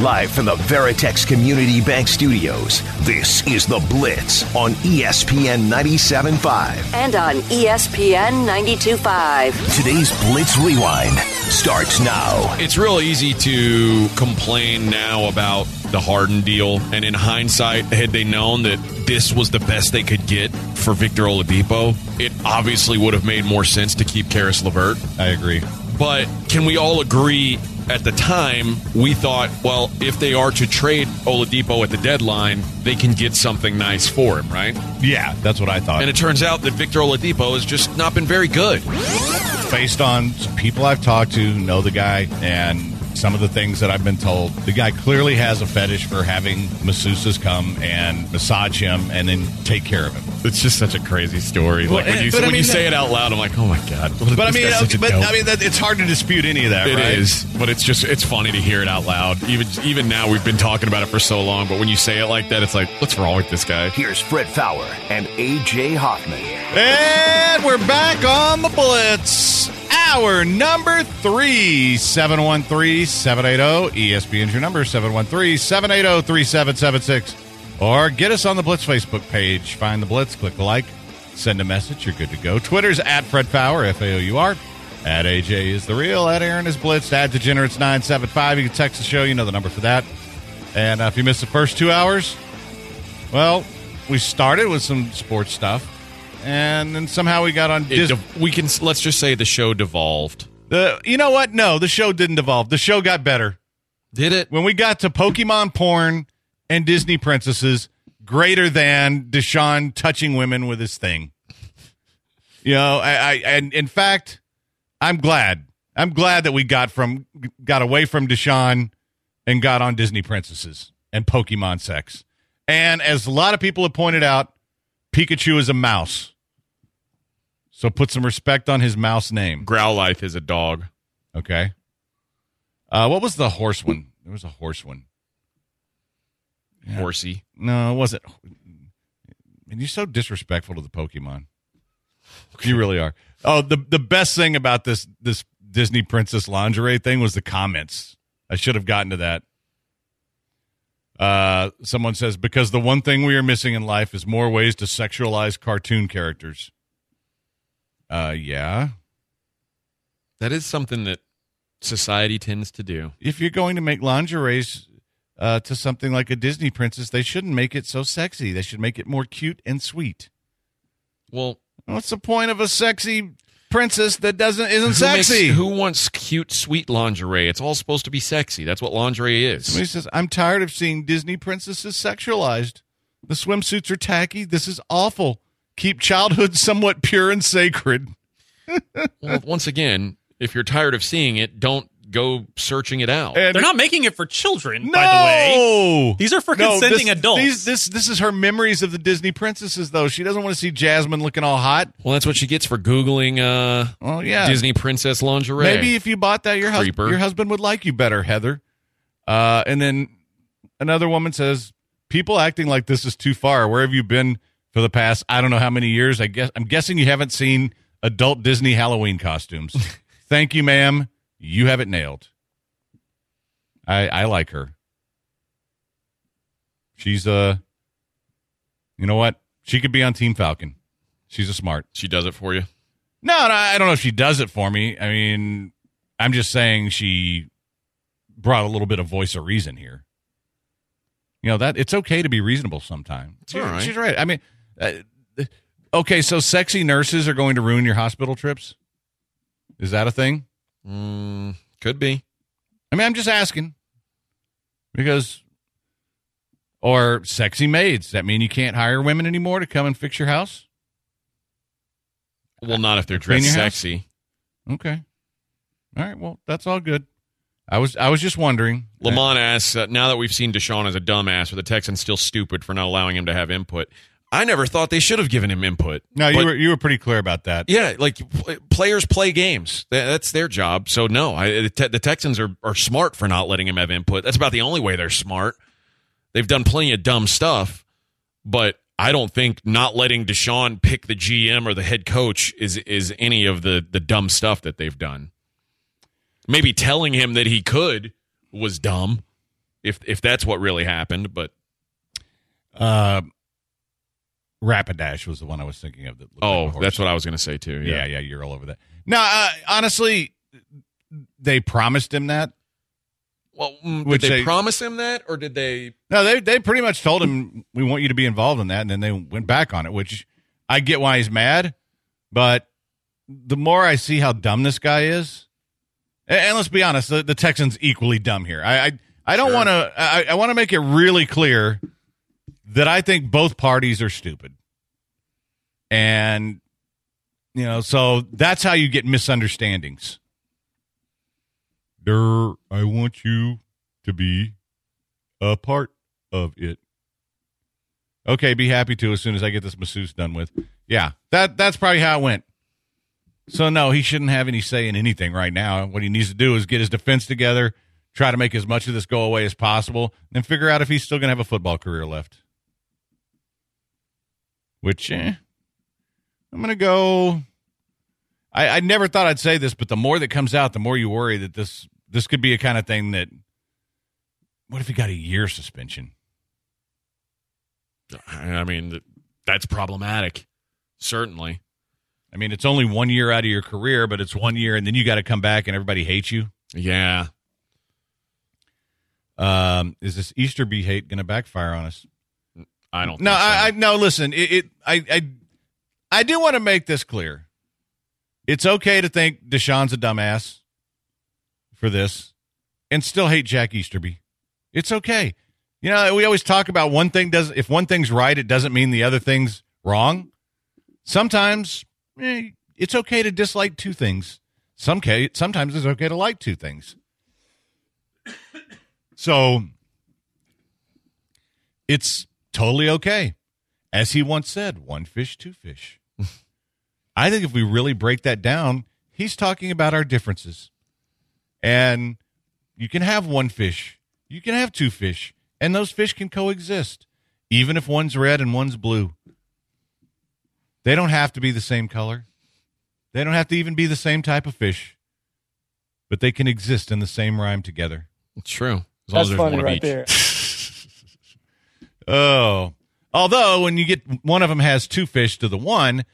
Live from the Veritex Community Bank Studios, this is The Blitz on ESPN 97.5. and on ESPN 92.5. Today's Blitz Rewind starts now. It's real easy to complain now about the Harden deal, and in hindsight, had they known that this was the best they could get for Victor Oladipo, it obviously would have made more sense to keep Caris LeVert. I agree. But can we all agree? At the time, we thought, well, if they are to trade Oladipo at the deadline, they can get something nice for him, right? Yeah, that's what I thought. And it turns out that Victor Oladipo has just not been very good. Based on some people I've talked to, know the guy, and some of the things that I've been told, the guy clearly has a fetish for having masseuses come and massage him and then take care of him. It's just such a crazy story. Well, Like when eh, you, but I when you say it out loud, I'm like, oh my god. What- But I mean, guy's such but dope. I mean, that, it's hard to dispute any of that, It right? is, but it's just it's funny to hear it out loud. Even even now, we've been talking about it for so long, but when you say it like that, it's like, what's wrong with this guy? Here's Fred Faour and AJ Hoffman. And we're back on the Blitz. Hour number three, 713 780. ESPN's your number, 713 780 3776. Or get us on the Blitz Facebook page. Find the Blitz, click like, send a message. You're good to go. Twitter's at Fred Faour, F A O U R. At AJ is the real. At Aaron is Blitz. At Degenerates 975. You can text the show. You know the number for that. And uh, if you missed the first two hours, well, we started with some sports stuff. And then somehow we got on Dis- we can let's just say the show devolved. the. You know what? No, the show didn't evolve. The show got better Did it? when we got to Pokemon porn and Disney princesses. Greater than Deshaun touching women with his thing. You know, I, I and in fact, I'm glad. I'm glad that we got from got away from Deshaun and got on Disney princesses and Pokemon sex. And as a lot of people have pointed out, Pikachu is a mouse. So put some respect on his mouse name. Growlithe is a dog. Okay. Uh, what was the horse one? There was a horse one. Yeah. Horsey. No, it wasn't. And you're so disrespectful to the Pokemon. You really are. Oh, the the best thing about this this Disney princess lingerie thing was the comments. I should have gotten to that. Uh, someone says because the one thing we are missing in life is more ways to sexualize cartoon characters. Uh, yeah. That is something that society tends to do. if you're going to make lingeries uh, to something like a Disney princess, they shouldn't make it so sexy. They should make it more cute and sweet. Well, What's the point of a sexy princess that doesn't isn't who, makes- sexy? who wants cute, sweet lingerie? It's all supposed to be sexy. That's what lingerie is. Somebody says, "I'm tired of seeing Disney princesses sexualized. The swimsuits are tacky. This is awful. Keep childhood somewhat pure and sacred." well, once again, if you're tired of seeing it, don't go searching it out. And They're not making it for children, no, by the way. These are for No, consenting this, adults. These, this this is her memories of the Disney princesses, though. She doesn't want to see Jasmine looking all hot. well, that's what she gets for googling uh, Well, yeah, Disney princess lingerie. Maybe if you bought that, your, hus- your husband would like you better, Heather. Uh, and then another woman says, "People acting like this is too far. Where have you been for the past? I don't know how many years. I guess I'm guessing you haven't seen adult Disney Halloween costumes. Thank you, ma'am. You have it nailed. I I like her. She's uh, you know what? She could be on Team Falcon. She's a smart. she does it for you. No, no, I don't know if she does it for me. I mean, I'm just saying she brought a little bit of voice of reason here. You know that it's okay to be reasonable sometimes. All right. She's right. I mean, uh, okay, so sexy nurses are going to ruin your hospital trips. Is that a thing? Mm, could be. I mean, I'm just asking because, or sexy maids. That mean you can't hire women anymore to come and fix your house? Well, not if they're dressed your house? sexy. Okay. All right. Well, that's all good. I was I was just wondering. Lamont asks, uh, now that we've seen Deshaun as a dumbass, are the Texans still stupid for not allowing him to have input? I never thought they should have given him input. No, you But- were you were pretty clear about that. Yeah, like pl- players play games. That's their job. So no, I, the, Te- the Texans are are smart for not letting him have input. That's about the only way they're smart. They've done plenty of dumb stuff, but I don't think not letting Deshaun pick the GM or the head coach is is any of the the dumb stuff that they've done. Maybe telling him that he could was dumb, if if that's what really happened. But Uh, Rapidash was the one I was thinking of. That looked like a oh, horse. that's what I was going to say too. Yeah, yeah, you're all over that. No, uh, honestly, they promised him that. Well, mm, Which did they, they- promise him that, or did they? No, they they pretty much told him we want you to be involved in that, and then they went back on it. Which I get why he's mad, but the more I see how dumb this guy is, and, and let's be honest, the, the Texans equally dumb here. I I, I don't Sure. want to. I, I want to make it really clear that I think both parties are stupid, and you know, so that's how you get misunderstandings. There, I want you to be a part of it. Okay, be happy to as soon as I get this masseuse done with. Yeah, that that's probably how it went. So no, he shouldn't have any say in anything right now. What he needs to do is get his defense together, try to make as much of this go away as possible, and figure out if he's still going to have a football career left. Which, eh, I'm going to go. I, I never thought I'd say this, but the more that comes out, the more you worry that this this could be a kind of thing that. What if he got a year suspension? I mean, that's problematic. Certainly. I mean, it's only one year out of your career, but it's one year, and then you got to come back, and everybody hates you. Yeah. Um, is this Easterby hate going to backfire on us? I don't. No, so. I, I no. Listen, it, it I, I, I do want to make this clear. It's okay to think Deshaun's a dumbass for this, and still hate Jack Easterby. It's okay. You know, we always talk about one thing does if one thing's right, it doesn't mean the other thing's wrong. Sometimes eh, it's okay to dislike two things. Some case, sometimes it's okay to like two things. So it's totally okay. As he once said, one fish, two fish. I think if we really break that down, he's talking about our differences. And you can have one fish, you can have two fish, and those fish can coexist, even if one's red and one's blue. They don't have to be the same color, they don't have to even be the same type of fish, but they can exist in the same rhyme together. It's true. As long as That's there's funny one of right each. there. Oh. Although when you get one of them has two fish to the one,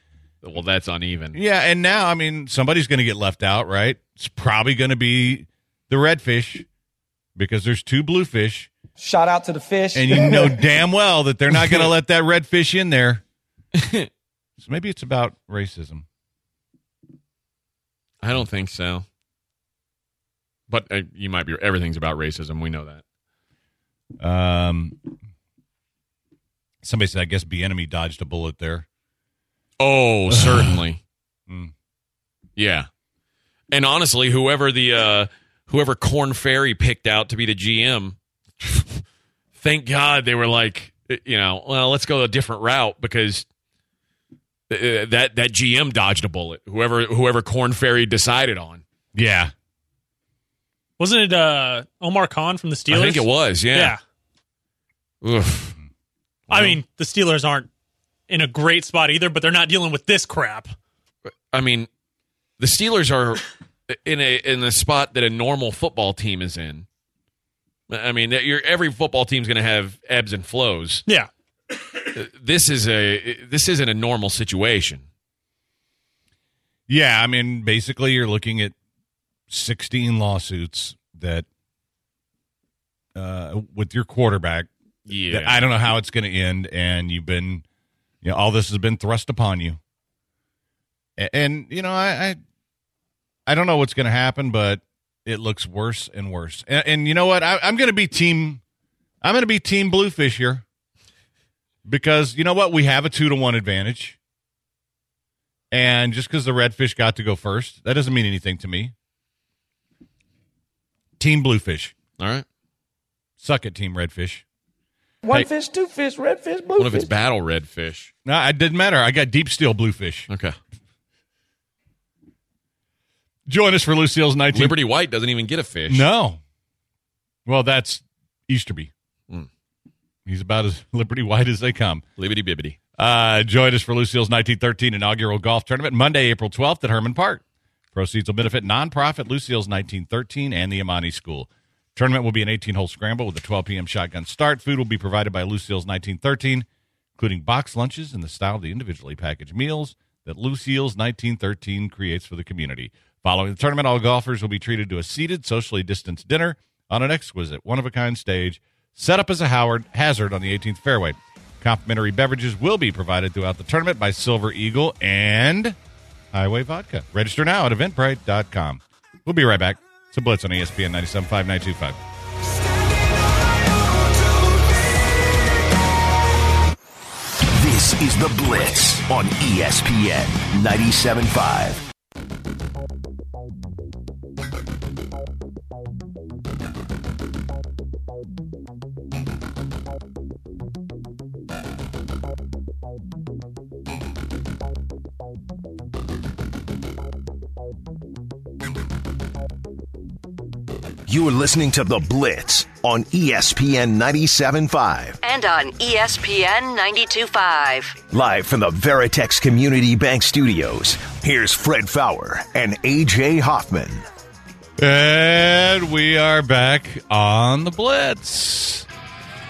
Well, that's uneven. yeah, and now I mean somebody's going to get left out, right? It's probably going to be the redfish because there's two bluefish, Shout out to the fish. and you know damn well that they're not going to let that redfish in there. so maybe it's about racism. I don't think so. But uh, you might be. Everything's about racism. We know that. Um, somebody said, I guess Bieniemy dodged a bullet there. Oh, certainly. Mm. Yeah. And honestly, whoever the uh whoever Korn Ferry picked out to be the GM, thank God they were like, you know, well, let's go a different route because uh, that that GM dodged a bullet. Whoever whoever Korn Ferry decided on. Yeah, Wasn't it uh, Omar Khan from the Steelers? I think it was. Yeah. Yeah. Oof. I mean, the Steelers aren't in a great spot either, but they're not dealing with this crap. I mean, the Steelers are in a in the spot that a normal football team is in. I mean, that every football team's going to have ebbs and flows. Yeah. This is a this isn't a normal situation. Yeah, I mean, basically, you're looking at 16 lawsuits that, uh, with your quarterback, Yeah, I don't know how it's going to end, and you've been, you know, all this has been thrust upon you, A- and you know, I, I, I don't know what's going to happen, but it looks worse and worse. And, and you know what? I, I'm going to be team, I'm going to be team Bluefish here, because you know what? We have a two to one advantage. And just because the redfish got to go first, that doesn't mean anything to me. Team Bluefish. All right. Suck it, Team Redfish. One Hey. fish, two fish, red fish, blue What if fish. it's battle redfish? No, it didn't matter. I got deep steel bluefish. Okay. Join us for Lucille's 19. Liberty White doesn't even get a fish. No. Well, that's Easterby. Hmm. He's about as Liberty White as they come. Libbity bibbity. Uh, join us for Lucille's 1913 inaugural golf tournament Monday, April 12th at Hermann Park. Proceeds will benefit nonprofit Lucille's 1913 and the Amani School. Tournament will be an 18 hole scramble with a 12 p.m. shotgun start. Food will be provided by Lucille's 1913, including box lunches in the style of the individually packaged meals that Lucille's 1913 creates for the community. Following the tournament, all golfers will be treated to a seated, socially distanced dinner on an exquisite, one of a kind stage set up as a Howard hazard on the 18th fairway. Complimentary beverages will be provided throughout the tournament by Silver Eagle and Highway Vodka. Register now at eventbrite.com. We'll be right back. It's a Blitz on ESPN 97.5, 925. This is The Blitz on ESPN 97.5. You are listening to The Blitz on ESPN 97.5. And on ESPN 92.5. Live from the Veritex Community Bank Studios, here's Fred Faour and AJ Hoffman. And we are back on the Blitz.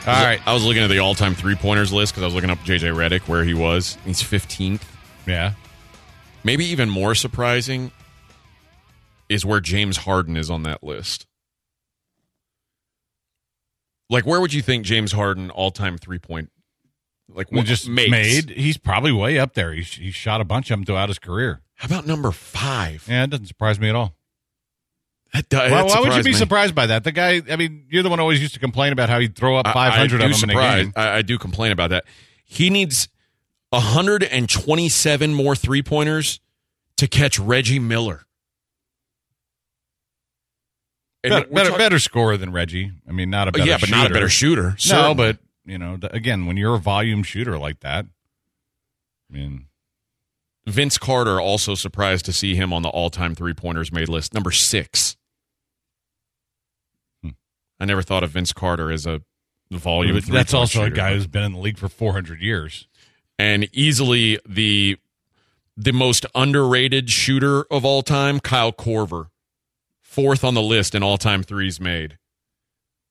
All right. I was looking at the all time three pointers list because I was looking up JJ Redick where he was. He's 15th. Yeah. Maybe even more surprising is where James Harden is on that list. Like, where would you think James Harden all time three point? Like, Well, what just makes? made. He's probably way up there. He, he's shot a bunch of them throughout his career. How about number five? Yeah, it doesn't surprise me at all. That, does- Why, that why would you be me. surprised by that? The guy, I mean, you're the one who always used to complain about how he'd throw up 500 I, of do them in a game. I, I do complain about that. He needs 127 more three pointers to catch Reggie Miller. Better, better, better scorer than Reggie. I mean, not a better yeah, but not a better shooter. No, but, you know, th- again, when you're a volume shooter like that, I mean, Vince Carter also surprised to see him on the all-time three-pointers made list, number six. Hmm. I never thought of Vince Carter as a volume. that's also a guy but- who's been in the league for 400 years. and easily the the most underrated shooter of all time, Kyle Korver, fourth on the list in all-time threes made.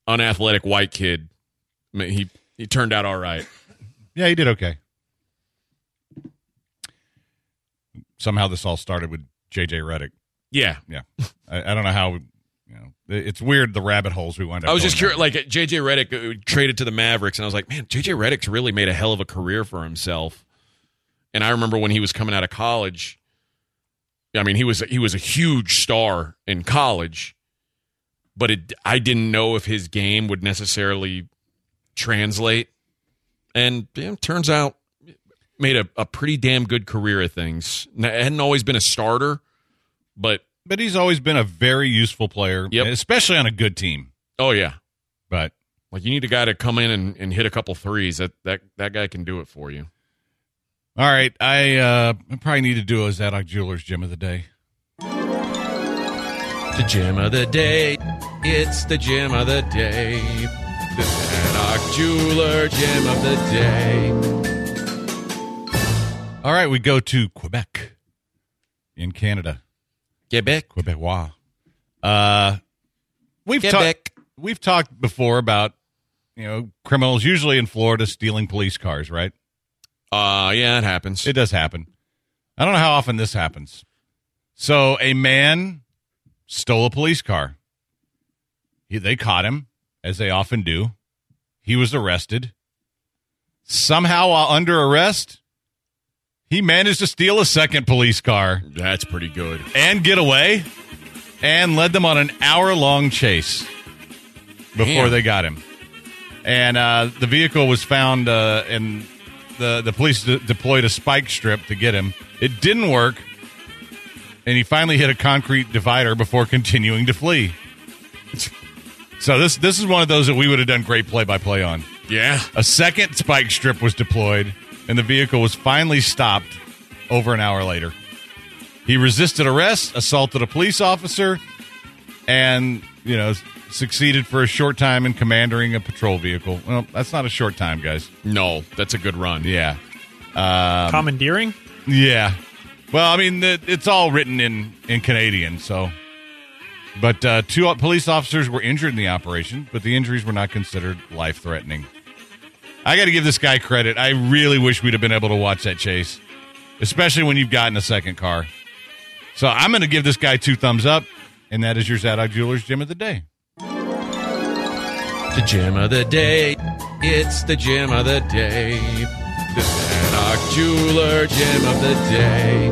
Unathletic white kid. I mean, he he turned out all right. Yeah, he did okay. Somehow this all started with J.J. Redick. Yeah, Yeah. I, I don't know how, you know, it's weird the rabbit holes we wind up I was just curious. Like JJ Redick uh, traded to the Mavericks, and I was like, man, JJ Redick's really made a hell of a career for himself. And I remember when he was coming out of college. I mean, he was he was a huge star in college, but it I didn't know if his game would necessarily translate. And yeah, turns out made a, a pretty damn good career of things. N- Hadn't always been a starter, but But he's always been a very useful player, Yep. especially on a good team. oh yeah, But Like you need a guy to come in and, and hit a couple threes. That that that guy can do it for you. All right, I uh, I probably need to do a Zadok Jewelers Gem of the Day. The gem of the day. It's the gem of the day. The Zadok Jeweler gem of the day. All right, we go to Quebec in Canada. Quebec. Quebecois. Uh, we've talked Quebec. we've talked before about you know criminals usually in Florida stealing police cars, right? Uh yeah, it happens. It does happen. I don't know how often this happens. So a man stole a police car. He, they caught him, as they often do. He was arrested. Somehow, while under arrest, he managed to steal a second police car That's pretty good. and get away and led them on an hour long chase before Damn. they got him. And uh, the vehicle was found, uh, and the, the police de- deployed a spike strip to get him. It didn't work, and he finally hit a concrete divider before continuing to flee. So this this is one of those that we would have done great play by play on. Yeah. A second spike strip was deployed, and the vehicle was finally stopped over an hour later. He resisted arrest, assaulted a police officer, and, you know, succeeded for a short time in commanding a patrol vehicle. Well, that's not a short time, guys. No, that's a good run. Yeah. Commandeering? Yeah. Well, I mean, it- it's all written in, in Canadian, so. But uh, two police officers were injured in the operation, but the injuries were not considered life threatening. I got to give this guy credit. I really wish we'd have been able to watch that chase, especially when you've gotten a second car. So I'm going to give this guy two thumbs up, and that is your Zadok Jewelers Gem of the Day. The gem of the day. It's the gem of the day. The Zadok Jeweler gem of the day.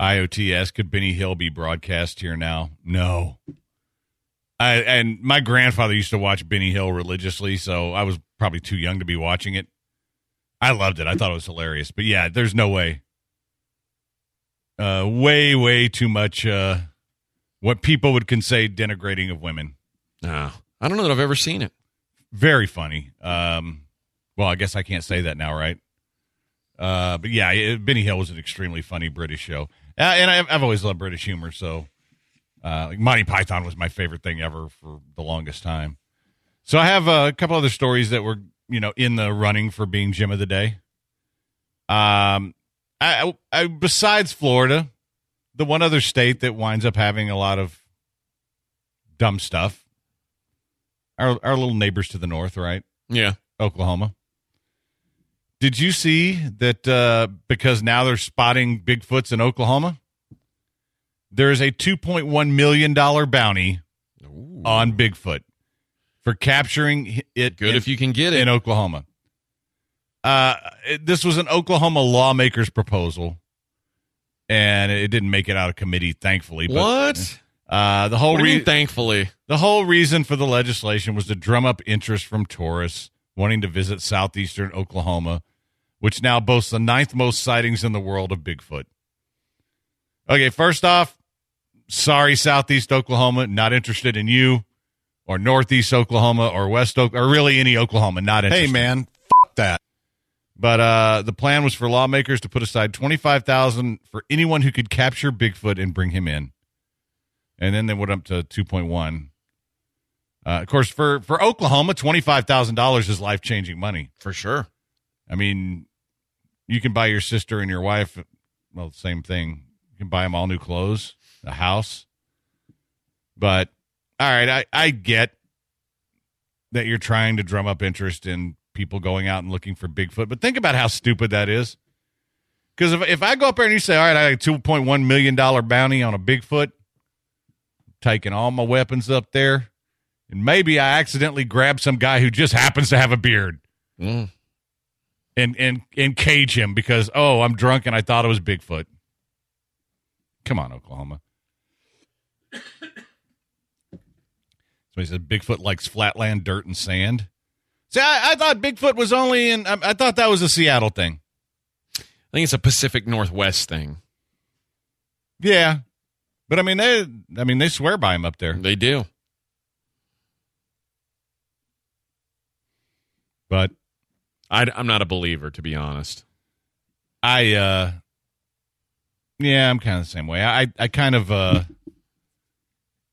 IOTS. Could Benny Hill be broadcast here now? No. I, and my grandfather used to watch Benny Hill religiously, so I was probably too young to be watching it. I loved it. I thought it was hilarious. But yeah, there's no way. Uh, way, way too much. Uh, what people would consider denigrating of women. No, I don't know that I've ever seen it. Very funny. Um, well, I guess I can't say that now, right? Uh, but yeah, it, Benny Hill was an extremely funny British show, uh, and I've, I've always loved British humor. So, uh, like Monty Python was my favorite thing ever for the longest time. So I have uh, a couple other stories that were, you know, in the running for being Gem of the Day. Um, I, I besides Florida, the one other state that winds up having a lot of dumb stuff. Our our little neighbors to the north, right? Yeah. Oklahoma. Did you see that uh, because now they're spotting Bigfoots in Oklahoma? There is a $2.1 million bounty on Bigfoot for capturing it Good in, if you can get it. in Oklahoma. Uh, it- this was an Oklahoma lawmaker's proposal, and it didn't make it out of committee, thankfully. But, what? Uh, the whole What do you re- mean, thankfully. the whole reason for the legislation was to drum up interest from tourists wanting to visit southeastern Oklahoma, which now boasts the ninth most sightings in the world of Bigfoot. Okay, first off, sorry, Southeast Oklahoma, not interested in you, or Northeast Oklahoma, or West Oak, or really any Oklahoma, not interested. Hey, man, f- that. But uh, the plan was for lawmakers to put aside twenty five thousand for anyone who could capture Bigfoot and bring him in, and then they went up to two point one. Uh, of course, for for Oklahoma, twenty five thousand dollars is life changing money. For sure. I mean, you can buy your sister and your wife, well, same thing. You can buy them all new clothes, a house. But all right, I I get that you're trying to drum up interest in people going out and looking for Bigfoot, but think about how stupid that is. Because if if I go up there and you say, "All right, I got a two point one million dollar bounty on a Bigfoot," taking all my weapons up there, and maybe I accidentally grab some guy who just happens to have a beard Mm. and and and cage him because oh I'm drunk and I thought it was Bigfoot. Come on, Oklahoma. Somebody said Bigfoot likes flatland, dirt, and sand. See, I, I thought Bigfoot was only in. I, I thought that was a Seattle thing. I think it's a Pacific Northwest thing. Yeah, but I mean they. I mean they swear by him up there. They do. But I, I'm not a believer, to be honest. I. uh Yeah, I'm kind of the same way. I I kind of. uh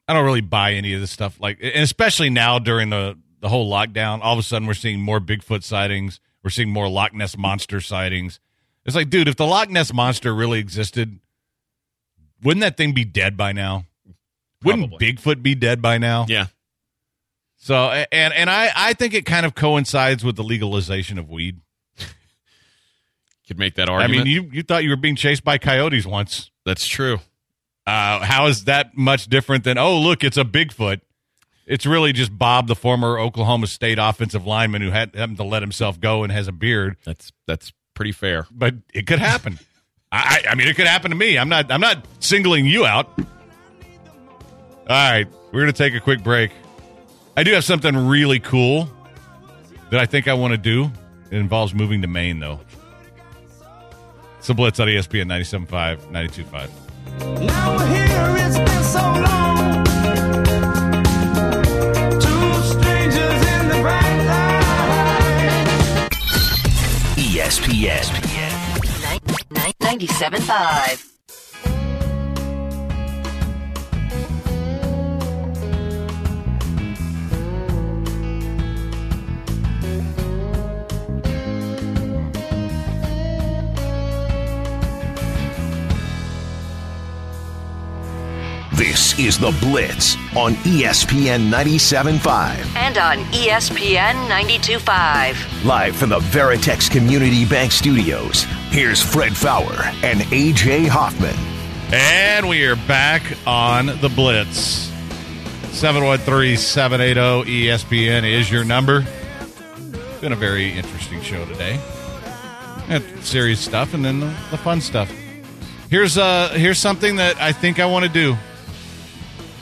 I don't really buy any of this stuff. Like, and especially now during the the whole lockdown, all of a sudden we're seeing more Bigfoot sightings. We're seeing more Loch Ness monster sightings. It's like, dude, if the Loch Ness monster really existed, wouldn't that thing be dead by now? Wouldn't Probably. Bigfoot be dead by now? Yeah. So, and and I I think it kind of coincides with the legalization of weed. Could make that argument. I mean, you you thought you were being chased by coyotes once. That's true. Uh, how is that much different than oh look, it's a Bigfoot? It's really just Bob, the former Oklahoma State offensive lineman who had happened to let himself go and has a beard. That's that's pretty fair. But it could happen. I, I mean, it could happen to me. I'm not. I'm not singling you out. All right, we're gonna take a quick break. I do have something really cool that I think I want to do. It involves moving to Maine, though. It's a Blitz on ESPN 97.5, 92.5. Now here it's been so long. Two strangers in the bright light. ESPN. 97.5. This is The Blitz on ESPN 97.5. And on ESPN 92.5. Live from the Veritex Community Bank Studios, here's Fred Faour and AJ Hoffman. And we are back on the Blitz. 713 780 ESPN is your number. Been a very interesting show today. Had serious stuff and then the, the fun stuff. Here's uh here's something that I think I want to do.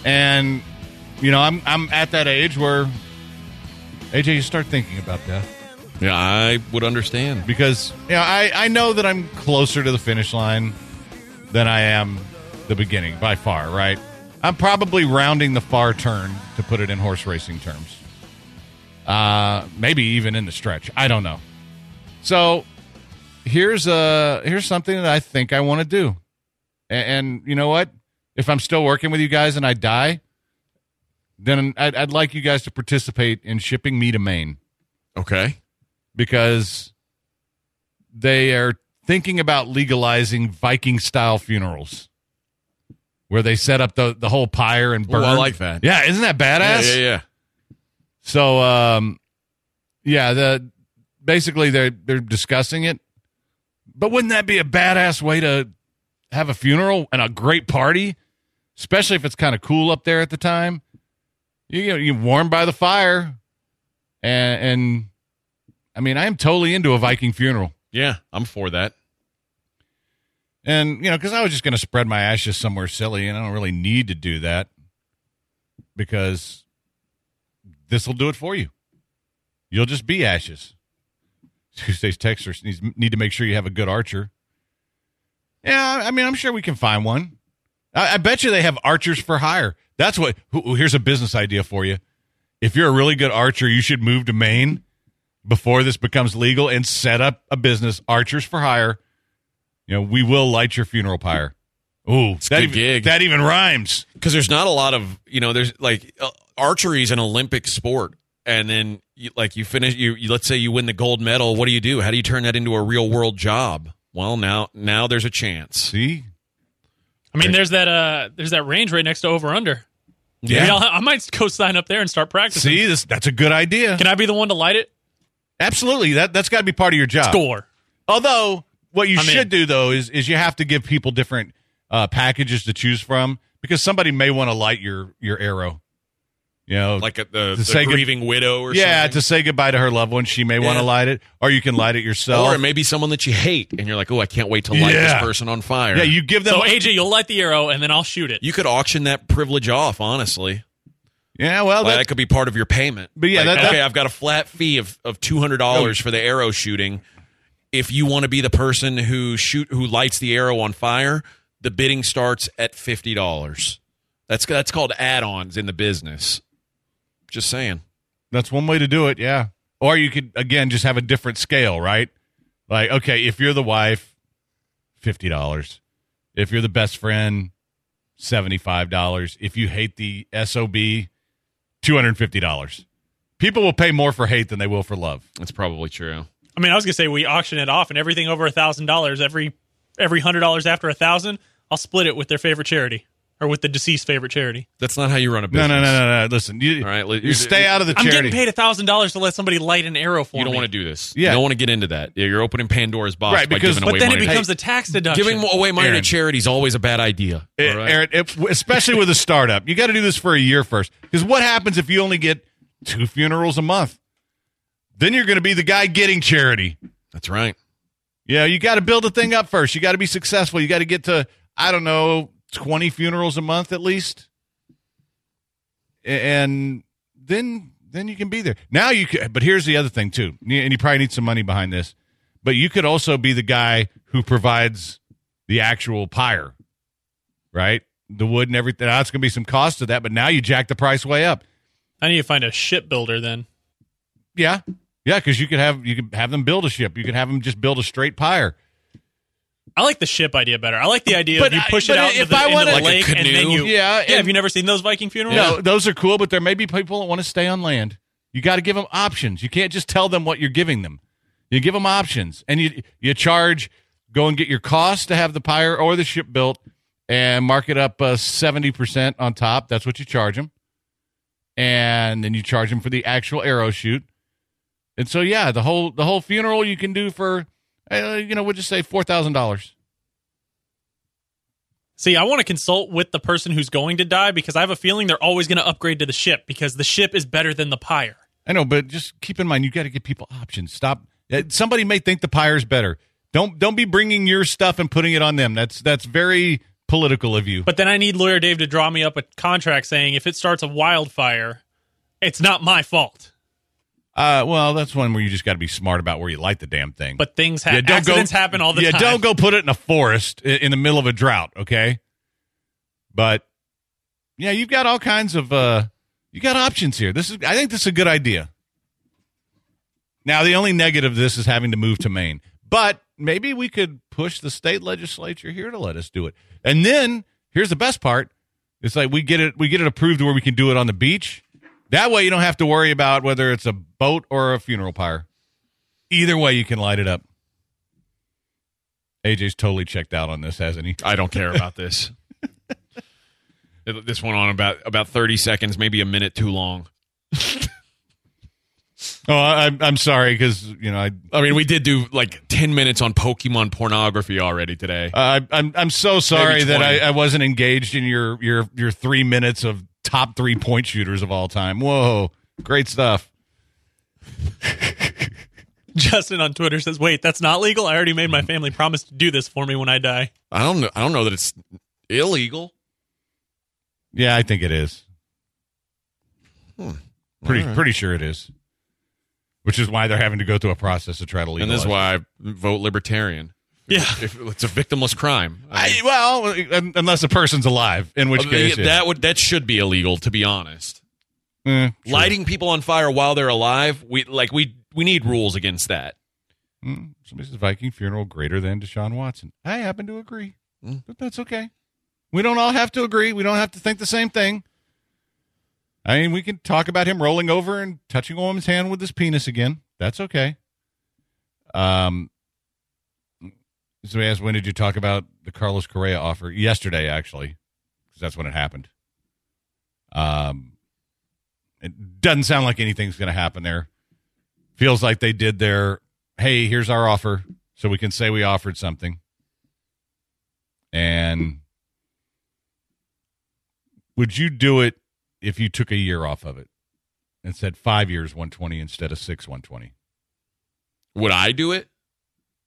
And you know, I'm I'm at that age where AJ you start thinking about death. Yeah, I would understand. because you know, I, I know that I'm closer to the finish line than I am the beginning by far, right? I'm probably rounding the far turn to put it in horse racing terms. Uh, maybe even in the stretch. I don't know. So here's uh here's something that I think I want to do, and, and you know what? If I'm still working with you guys and I die, then I'd, I'd like you guys to participate in shipping me to Maine Okay. because they are thinking about legalizing Viking style funerals where they set up the, the whole pyre and Ooh, burn. I like that. Yeah, isn't that Yeah, badass? yeah, yeah. So um yeah, the basically they're they're discussing it. But wouldn't that be a badass way to have a funeral and a great party? Especially if it's kind of cool up there at the time. You know, you're warm by the fire. And and I mean, I am totally into a Viking funeral. Yeah, I'm for that. And, you know, because I was just going to spread my ashes somewhere silly, and I don't really need to do that because this will do it for you. You'll just be ashes. Tuesday's texters needs, need to make sure you have a good archer. Yeah, I mean, I'm sure we can find one. I, I bet you they have archers for hire. That's what. who- Here's a business idea for you. If you're a really good archer, you should move to Maine before this becomes legal and set up a business, archers for hire. You know, we will light your funeral pyre. Ooh, a that good even, gig. That even rhymes. because there's not a lot of you know there's like uh, archery is an olympic sport and then you, like you finish you, you let's say you win the gold medal what do you do how do you turn that into a real world job well now now there's a chance See, I mean, there's that uh, there's that range right next to over under. Yeah. Maybe I'll, I might go sign up there and start practicing. see, this that's a good idea. Can I be the one to light it? Absolutely, that that's got to be part of your job. Score. Although, what you I'm should in. do though is is you have to give people different uh, packages to choose from because somebody may want to light your your arrow. You know, like a, the, To the say good- grieving widow or yeah, something to say goodbye to her loved one, she may want to light it, or you can light it yourself. or it may be someone that you hate and you're like oh i can't wait to light Yeah. this person on fire yeah, you give them. So AJ, you'll light the arrow and then I'll shoot it. you could auction that privilege off honestly yeah, well, Like, that, that could be part of your payment. But yeah, Like, that- okay, that- I've got a flat fee of, of two hundred dollars for the arrow shooting. If you want to be the person who shoot who lights the arrow on fire, the bidding starts at fifty dollars. That's that's called add-ons in the business. Just saying. That's one way to do it, yeah. Or you could again just have a different scale, right? Like, okay, if you're the wife, fifty dollars. If you're the best friend, seventy-five dollars. If you hate the SOB, two hundred and fifty dollars. People will pay more for hate than they will for love. That's probably true. I mean, I was gonna say we auction it off and everything over a thousand dollars, every every hundred dollars after a thousand, I'll split it with their favorite charity or with the deceased favorite charity. That's not how you run a No, business. no, no, no, no. Listen, you, All right, li- you stay out of the charity. I'm charity. getting paid a thousand dollars to let somebody light an arrow for me. You don't me. want to do this. Yeah. You don't want to get into that. Yeah, You're opening Pandora's box Right, by because- giving but away But then money. it to- becomes a tax deduction. giving away money Aaron. to charity is always a bad idea. Eh, all right? Aaron, if- especially with a startup, you got to do this for a year first. Because what happens if you only get two funerals a month? Then you're going to be the guy getting charity. That's right. Yeah, you got to build a thing up first. You got to be successful. You got to get to I don't know twenty funerals a month at least, and then then you can be there. Now you can. But here's the other thing too, and you probably need some money behind this. But you could also be the guy who provides the actual pyre, right? The wood and everything. Now, it's going to be some cost to that, but now you jack the price way up. I need to find a shipbuilder then. Yeah, Yeah, because you could have you could have them build a ship. You could have them just build a straight pyre. I like the ship idea better. I like the idea But of you push but it out if into the, I into wanna- the Like a lake and then canoe? you. Yeah, yeah. and- Have you never seen those Viking funerals? No, those are cool, but there may be people that want to stay on land. You got to give them options. You can't just tell them what you're giving them. You give them options, and you you charge. Go and get your cost to have the pyre or the ship built, and mark it up uh, seventy percent on top. That's what you charge them, and then you charge them for the actual arrow shoot. And so, yeah, the whole the whole funeral you can do for, uh, you know, we'll just say four thousand dollars. See, I want to consult with the person who's going to die because I have a feeling they're always going to upgrade to the ship because the ship is better than the pyre. I know, but just keep in mind you got to give people options. Stop. uh, Somebody may think the pyre's better. Don't don't be bringing your stuff and putting it on them. That's that's very political of you. But then I need lawyer Dave to draw me up a contract saying if it starts a wildfire, it's not my fault. Uh, well, that's one where you just got to be smart about where you light the damn thing. But things Yeah, happen. Accidents happen all the time. yeah, time. don't go put it in a forest i- in the middle of a drought. Okay, but yeah, you've got all kinds of uh, you got options here. This is I think this is a good idea. Now, the only negative of this is having to move to Maine, but maybe we could push the state legislature here to let us do it. And then here's the best part: it's like we get it we get it approved where we can do it on the beach. That way, you don't have to worry about whether it's a boat or a funeral pyre. Either way, you can light it up. AJ's totally checked out on this, hasn't he? I don't care about this. It- this went on about about thirty seconds, maybe a minute too long. Oh, I, I'm I'm sorry because you know I I mean, we did do like ten minutes on Pokemon pornography already today. uh, I'm I'm so sorry that I, I wasn't engaged in your your your three minutes of top three point shooters of all time. Whoa, great stuff. Justin on Twitter says, "Wait, that's not legal. I already made my family promise to do this for me when I die." I don't know. I don't know that it's illegal. Yeah, I think it is. Hmm. Pretty All right. pretty sure it is. Which is why they're having to go through a process to try to legalize. and this is why I vote libertarian. Yeah. If it's a victimless crime. I I, well, unless a person's alive, in which uh, case yeah. that would that should be illegal. To be honest, Eh, sure. lighting people on fire while they're alive, we like we we need rules against that. Mm, somebody says Viking funeral greater than Deshaun Watson. I happen to agree, Mm. but that's okay. We don't all have to agree. We don't have to think the same thing. I mean, we can talk about him rolling over and touching a woman's hand with his penis again. That's okay. Um, somebody asked, when did you talk about the Carlos Correa offer? Yesterday, actually, because that's when it happened. Um, it doesn't sound like anything's going to happen there. Feels like they did their, hey, here's our offer, so we can say we offered something. And would you do it if you took a year off of it and said five years 120 instead of six 120? Would I do it?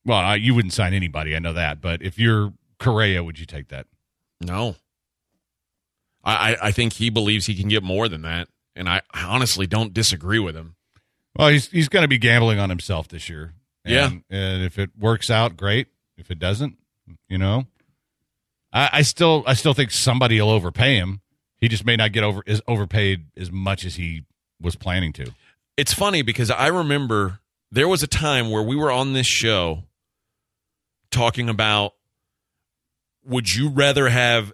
Well, I, you wouldn't sign anybody, I know that, but if you're Correa, would you take that? No. I, I, I think he believes he can get more than that, and I, I honestly don't disagree with him. Well, he's he's going to be gambling on himself this year. Yeah. and, and if it works out, great. If it doesn't, you know, I, I still I still think somebody will overpay him. He just may not get over is overpaid as much as he was planning to. It's funny because I remember there was a time where we were on this show talking about would you rather have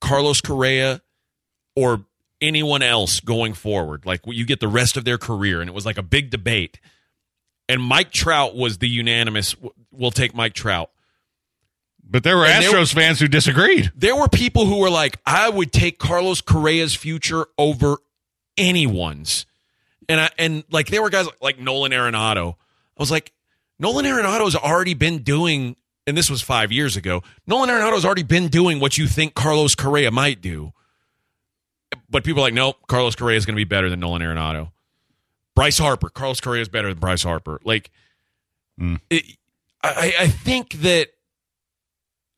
Carlos Correa or anyone else going forward? Like you get the rest of their career, and it was like a big debate. And Mike Trout was the unanimous. We'll take Mike Trout. But there were And there- Astros fans who disagreed. There were people who were like, I would take Carlos Correa's future over anyone's. And I and like there were guys like Nolan Arenado. I was like, Nolan Arenado's already been doing, and this was five years ago. Nolan Arenado's already been doing what you think Carlos Correa might do. But people are like, nope, Carlos Correa is going to be better than Nolan Arenado. Bryce Harper, Carlos Correa is better than Bryce Harper. Like, Mm. it, I, I think that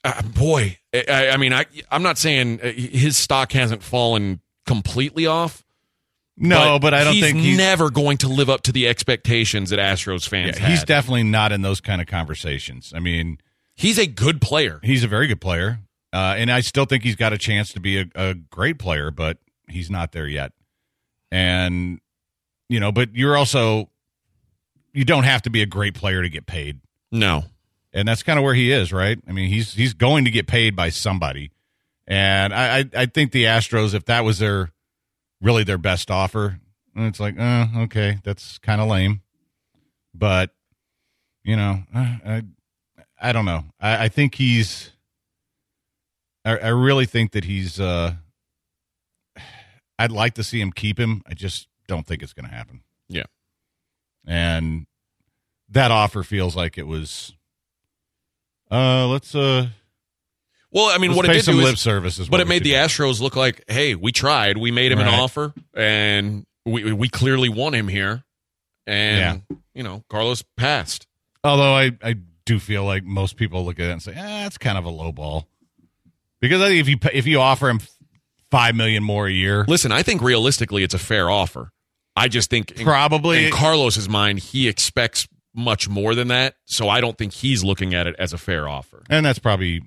uh, boy, I, I mean, I, I'm not saying uh, his stock hasn't fallen completely off. No, but, I don't he's think he's never going to live up to the expectations that Astros fans yeah, he's had. definitely not in those kind of conversations. I mean, he's a good player. he's a very good player, uh, and I still think he's got a chance to be a, a great player, but he's not there yet. And you know, but you're also you don't have to be a great player to get paid. No. And that's kind of where he is, right? I mean, he's he's going to get paid by somebody. And I, I, I think the Astros, if that was their really their best offer, it's like, uh, okay, that's kind of lame. But you know, uh, I I don't know. I, I think he's. I, I really think that he's. uh I'd like to see him keep him. I just don't think it's going to happen. Yeah. And that offer feels like it was. Uh, let's uh. Well, I mean, let's what it did some do lip is, service is but it made the. Astros look like, hey, we tried, we made him an offer, and we we clearly want him here, and you know, Carlos passed. Although I, I do feel like most people look at it and say, ah, it's kind of a low ball. Because I think if you if you offer him five million more a year, Listen, I think realistically, it's a fair offer. I just think in, Probably. in Carlos's mind, he expects much more than that, so I don't think he's looking at it as a fair offer. and that's probably,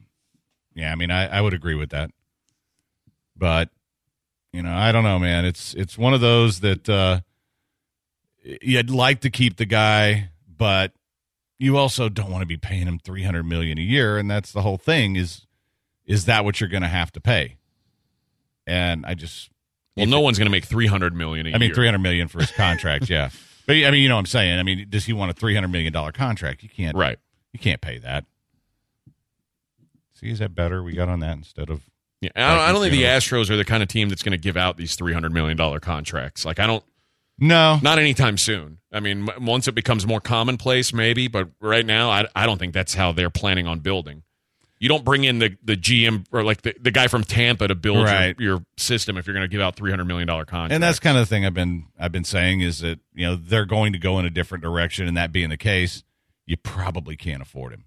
yeah. I mean, I, I would agree with that. But you know, I don't know, man. It's it's one of those that uh, you'd like to keep the guy, but you also don't want to be paying him three hundred million a year, and that's the whole thing. Is is that what you're going to have to pay? And I just Well, no one's going to make three hundred million. I mean, year. three hundred million for his contract, yeah. But I mean, you know what I'm saying. I mean, does he want a three hundred million dollar contract? You can't, right? You can't pay that. See, is that better? We got on that instead of Yeah, I don't, I don't think the Astros are the kind of team that's going to give out these three hundred million dollar contracts. Like, I don't. no. Not anytime soon. I mean, m- once it becomes more commonplace, maybe, but right now, I, I don't think that's how they're planning on building. You don't bring in the, the GM or like the, the guy from Tampa to build Right. your, your system if you're going to give out three hundred million dollar contracts. And that's kind of the thing I've been I've been saying is that you know they're going to go in a different direction, and that being the case, you probably can't afford him,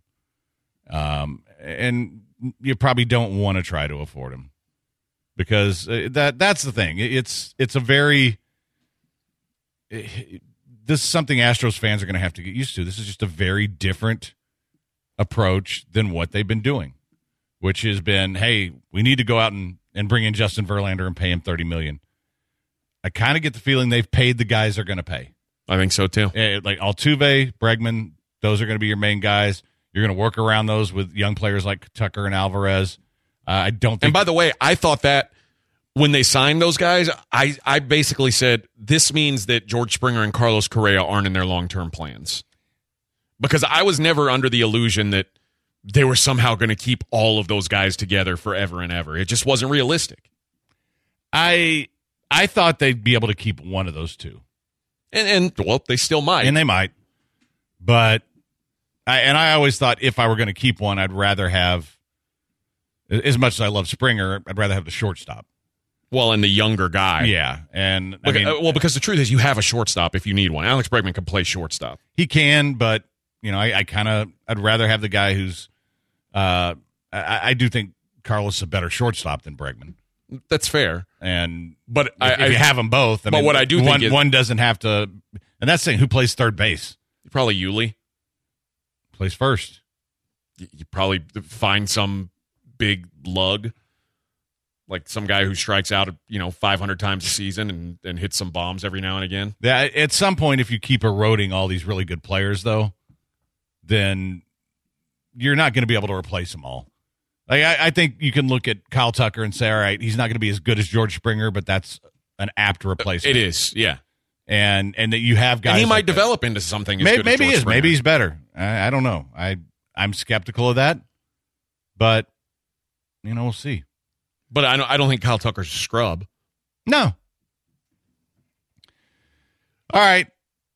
um, and you probably don't want to try to afford him because uh, that that's the thing. It's it's a very this is something Astros fans are going to have to get used to. This is just a very different approach than what they've been doing, which has been, hey, we need to go out and, and bring in Justin Verlander and pay him thirty million. I kind of get the feeling they've paid the guys they're going to pay. I think so too. Eh, like Altuve, Bregman, those are going to be your main guys. You're going to work around those with young players like Tucker and Alvarez. Uh, I don't think. And by the way, I thought that when they signed those guys, I, I basically said this means that George Springer and Carlos Correa aren't in their long term plans. Because I was never under the illusion that they were somehow going to keep all of those guys together forever and ever. It just wasn't realistic. I I thought they'd be able to keep one of those two. And and well, they still might. and they might. But I and I always thought if I were going to keep one, I'd rather have as much as I love Springer, I'd rather have the shortstop. well, and the younger guy. Yeah, and I Look, mean, uh, well, because the truth is, you have a shortstop if you need one. Alex Bregman can play shortstop. he can, but you know, I, I kind of I'd rather have the guy who's. Uh, I, I do think Carlos is a better shortstop than Bregman, That's fair. and But if, I, if I you have them both, I but mean, what I do think one is- one doesn't have to, and that's saying who plays third base probably Yuli. Plays first. you you probably find some big lug, like some guy who strikes out, you know, 500 times a season and, and hits some bombs every now and again. Yeah, at some point, if you keep eroding all these really good players, though, then you're not going to be able to replace them all. Like I, I think you can look at Kyle Tucker and say, all right, he's not going to be as good as George Springer, but that's an apt replacement. It is, yeah. And and that you have guys. And he might like that. develop into something. Maybe, maybe he is. Springer. Maybe he's better. I, I don't know. I I'm skeptical of that, but you know we'll see. But I don't, I don't think Kyle Tucker's a scrub. No. All right.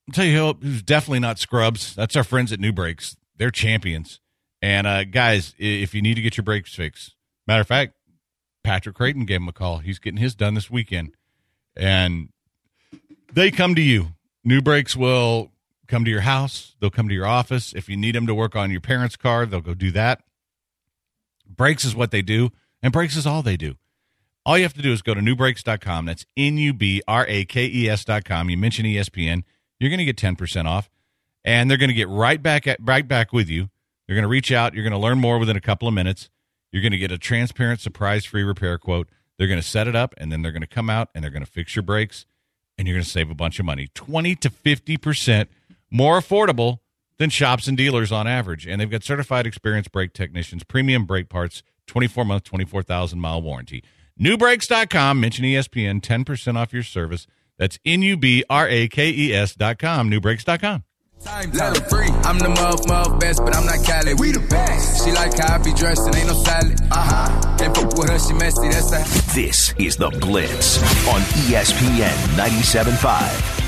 I'll tell you who's definitely not scrubs. That's our friends at New Brakes. They're champions. And uh, guys, if you need to get your brakes fixed, matter of fact, Patrick Creighton gave him a call. He's getting his done this weekend. And they come to you. New Brakes will come to your house. They'll come to your office. If you need them to work on your parents' car, they'll go do that. Brakes is what they do, and brakes is all they do. All you have to do is go to newbrakes.com. That's N U B R A K E S.com. You mention ESPN, you're going to get 10% off, and they're going to get right back at, right back with you. They're going to reach out. You're going to learn more within a couple of minutes. You're going to get a transparent, surprise free repair quote. They're going to set it up, and then they're going to come out and they're going to fix your brakes, and you're going to save a bunch of money 20 to 50% more affordable than shops and dealers on average. And they've got certified experienced brake technicians, premium brake parts, 24 month, 24,000 mile warranty. Newbrakes.com, mention ESPN, 10% off your service. That's N U B R A K E S.com, newbrakes.com. Time, time. free. I'm the muff, muff best, but I'm not Cali. We the best. She like how I be dressed and ain't no salad. Uh huh. Can't fuck with her, she messy. That's that. This is The Blitz on ESPN 97.5.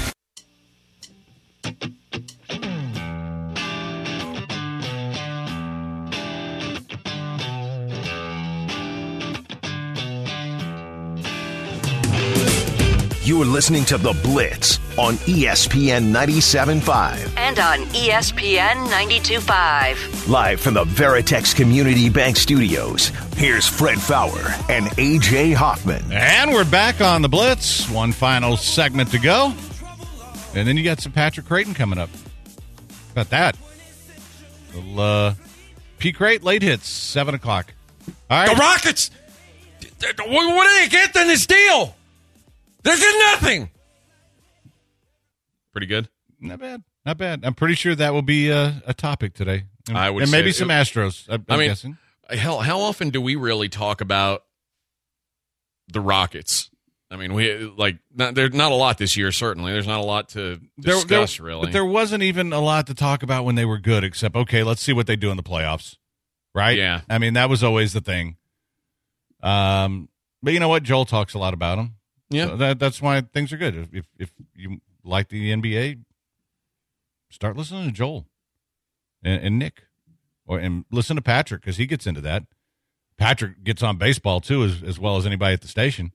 You are listening to The Blitz on ESPN 97.5. And on ESPN 92.5. Live from the Veritex Community Bank Studios, here's Fred Faour and AJ Hoffman. And we're back on the Blitz. One final segment to go. And then you got some Patrick Creighton coming up. How about that? Little uh, P. Crate late hits, 7 o'clock. All right. The. Rockets. th- th- What what do they get in this deal? They get nothing. Pretty good. Not bad. Not bad. I'm pretty sure that will be uh, a topic today. And, I would and maybe say- some Astros. I'm, I mean, guessing. Hell, how often do we really talk about the Rockets? I mean, we like not, there's not a lot this year. Certainly, there's not a lot to There- there- discuss. really, But there wasn't even a lot to talk about when they were good, except okay, let's see what they do in the playoffs, right? Yeah. I mean that was always the thing. Um, but you know what? Joel talks a lot about them. Yeah. So that that's why things are good. If if, you like the NBA, start listening to Joel and, and Nick, or and listen to Patrick because he gets into that. Patrick gets on baseball too, as as well as anybody at the station.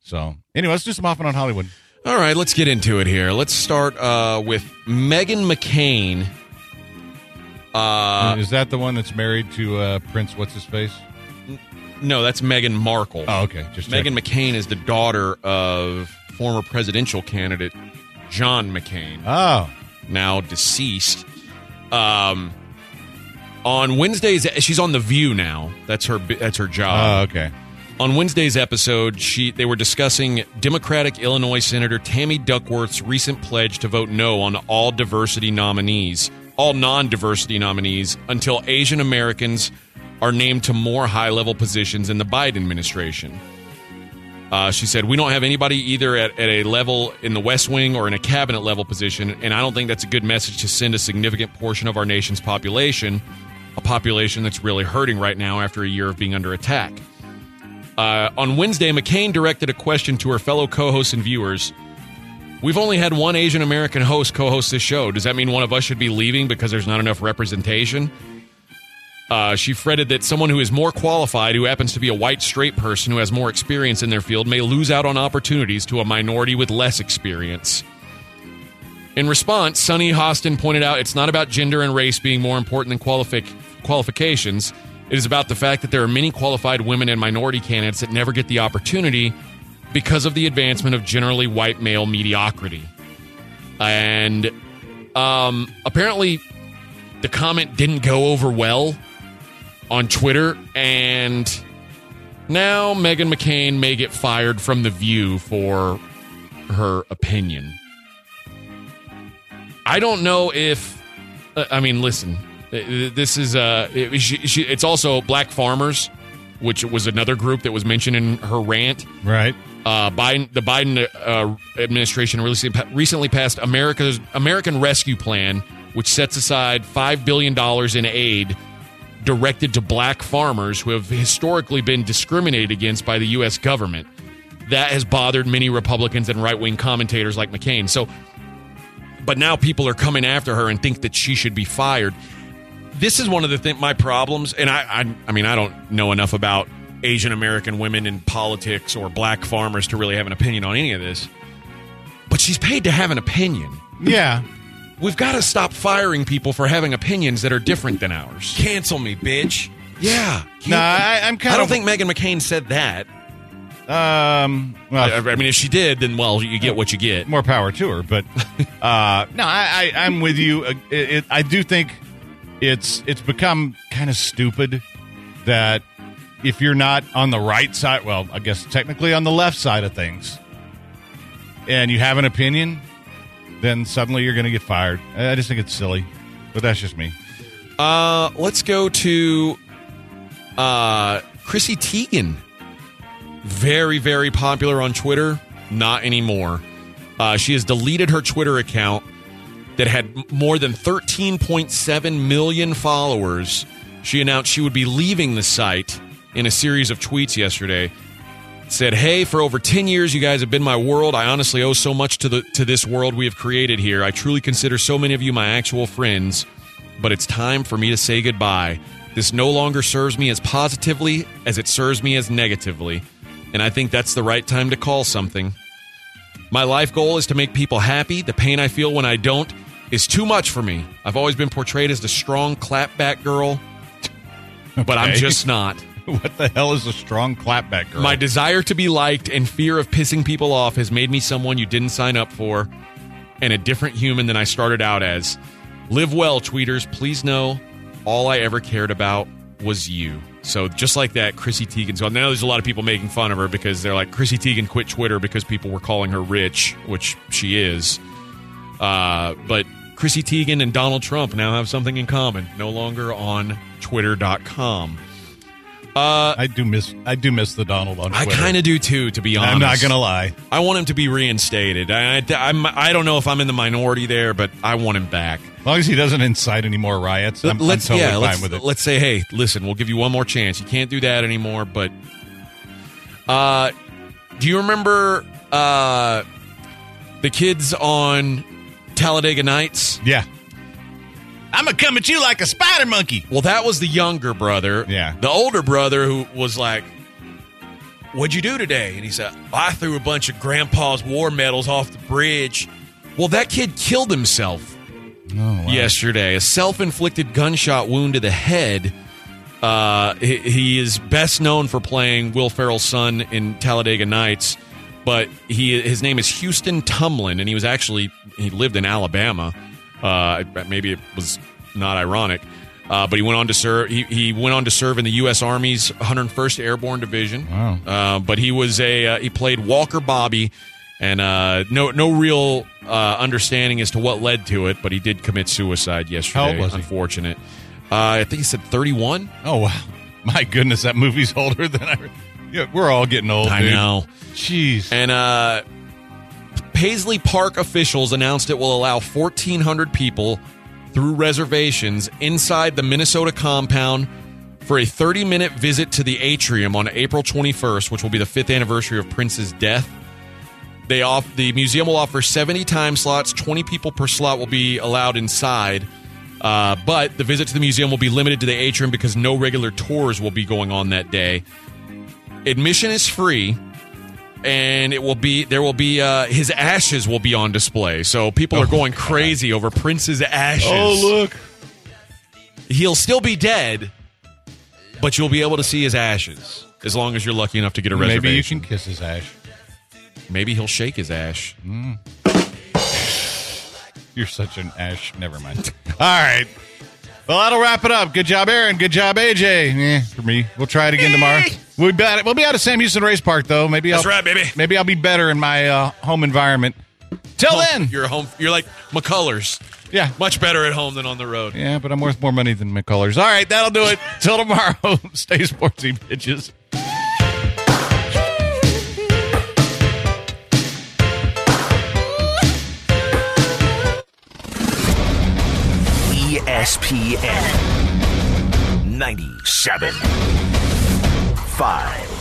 So anyway, let's do some Hoffman on Hollywood. All right, let's get into it here. Let's start uh, with Meghan McCain. Uh, Is that the one that's married to uh, Prince? What's his face? No, that's Meghan Markle. Oh, okay. Just Meghan checking. McCain is the daughter of former presidential candidate John McCain. Oh, now deceased. Um, on Wednesdays, she's on the View now. That's her. That's her oh, job. okay. On Wednesday's episode, she they were discussing Democratic Illinois Senator Tammy Duckworth's recent pledge to vote no on all diversity nominees, all non-diversity nominees, until Asian Americans are named to more high-level positions in the Biden administration. Uh, she said, We don't have anybody either at, at a level in the West Wing or in a cabinet level position, and I don't think that's a good message to send a significant portion of our nation's population, a population that's really hurting right now after a year of being under attack. Uh, on Wednesday, McCain directed a question to her fellow co hosts and viewers. We've only had one Asian American host co host this show. Does that mean one of us should be leaving because there's not enough representation? Uh, she fretted that someone who is more qualified, who happens to be a white straight person who has more experience in their field, may lose out on opportunities to a minority with less experience. In response, Sunny Hostin pointed out it's not about gender and race being more important than qualific- qualifications. It is about the fact that there are many qualified women and minority candidates that never get the opportunity because of the advancement of generally white male mediocrity. And um, apparently, the comment didn't go over well on Twitter, and now Meghan McCain may get fired from The View for her opinion. I don't know if. uh, I mean, listen, this is. Uh, she, she, it's also Black Farmers, which was another group that was mentioned in her rant. Right. Uh, Biden, the Biden uh, administration recently, recently passed America's American Rescue Plan, which sets aside five billion dollars in aid directed to black farmers who have historically been discriminated against by the U.S. government. That has bothered many Republicans and right wing commentators like McCain. So, but now people are coming after her and think that she should be fired. This is one of the th- my problems, and I, I, I mean, I don't know enough about Asian American women in politics or black farmers to really have an opinion on any of this. But she's paid to have an opinion. Yeah. We've got to stop firing people for having opinions that are different than ours. Cancel me, bitch. Yeah. No, I, I'm kind I don't of. think Meghan McCain said that. Um. Well, I, I mean, if she did, then well, you get what you get. more power to her. But uh, no, I, I, I'm with you. Uh, It, it, I do think it's it's become kind of stupid that if you're not on the right side, well, I guess technically on the left side of things, and you have an opinion, then suddenly you're going to get fired. I just think it's silly, but that's just me. Uh, let's go to uh, Chrissy Teigen. Very, very popular on Twitter. Not anymore. Uh, she has deleted her Twitter account that had more than 13.7 million followers. She announced she would be leaving the site in a series of tweets yesterday. Said, "Hey, for over 10 years you guys have been my world. I honestly owe so much to the to this world we have created here. I truly consider so many of you my actual friends, but it's time for me to say goodbye. This no longer serves me as positively as it serves me as negatively, and I think that's the right time to call something." My life goal is to make people happy. The pain I feel when I don't is too much for me. I've always been portrayed as the strong clapback girl, but I'm just not. What the hell is a strong clapback girl? My desire to be liked and fear of pissing people off has made me someone you didn't sign up for and a different human than I started out as. Live well, tweeters. Please know all I ever cared about was you. So just like that, Chrissy Teigen's gone. Now there's a lot of people making fun of her because they're like, Chrissy Teigen quit Twitter because people were calling her rich, which she is. Uh, but Chrissy Teigen and Donald Trump now have something in common. No longer on Twitter.com. I do miss I do miss the Donald on I kind of do too, to be honest. I'm not gonna lie. I want him to be reinstated. I, I, I'm, I don't know if I'm in the minority there, but I want him back. As long as he doesn't incite any more riots, I'm, I'm let's totally yeah, fine let's, with it. let's say, hey, listen, we'll give you one more chance. You can't do that anymore. But uh, do you remember uh, the kids on Talladega Nights? yeah. I'm gonna come at you like a spider monkey. Well, that was the younger brother. Yeah. The older brother who was like, What'd you do today? And he said, I threw a bunch of grandpa's war medals off the bridge. Well, that kid killed himself yesterday. A self inflicted gunshot wound to the head. Uh, he, he is best known for playing Will Ferrell's son in Talladega Nights, but he his name is Houston Tumlin, and he was actually he lived in Alabama. Uh, maybe it was not ironic, uh, but he went on to serve. He, he went on to serve in the U.S. Army's 101st Airborne Division. Wow. Uh, but he was a uh, he played Walker Bobby, and uh, no no real uh, understanding as to what led to it. But he did commit suicide yesterday. How old was he? Unfortunate. Uh, I think he said 31. Oh wow, my goodness, that movie's older than I. Yeah, we're all getting old. I dude. know. Jeez. And uh, Paisley Park officials announced it will allow 1,400 people through reservations inside the Minnesota compound for a 30 minute visit to the atrium on April 21st, which will be the fifth anniversary of Prince's death. They off the museum will offer 70 time slots. 20 people per slot will be allowed inside. Uh, but the visit to the museum will be limited to the atrium because no regular tours will be going on that day. Admission is free, and it will be there will be uh, his ashes will be on display. So people are going crazy over Prince's ashes. oh look. He'll still be dead, but you'll be able to see his ashes as long as you're lucky enough to get a reservation. Maybe you can kiss his ash. Maybe he'll shake his ash. You're such an ash. Never mind. All right. Well, that'll wrap it up. Good job, Aaron. Good job, AJ. Eh, for me, we'll try it again tomorrow. We'll be at, we'll be out at Sam Houston Race Park, though. Maybe That's I'll, right, baby. Maybe I'll be better in my uh, home environment. Till then, You're home. You're like McCullers. yeah, Much better at home than on the road. yeah, but I'm worth more money than McCullers. All right, that'll do it. Till tomorrow. Stay sportsy, bitches. ESPN 97 5.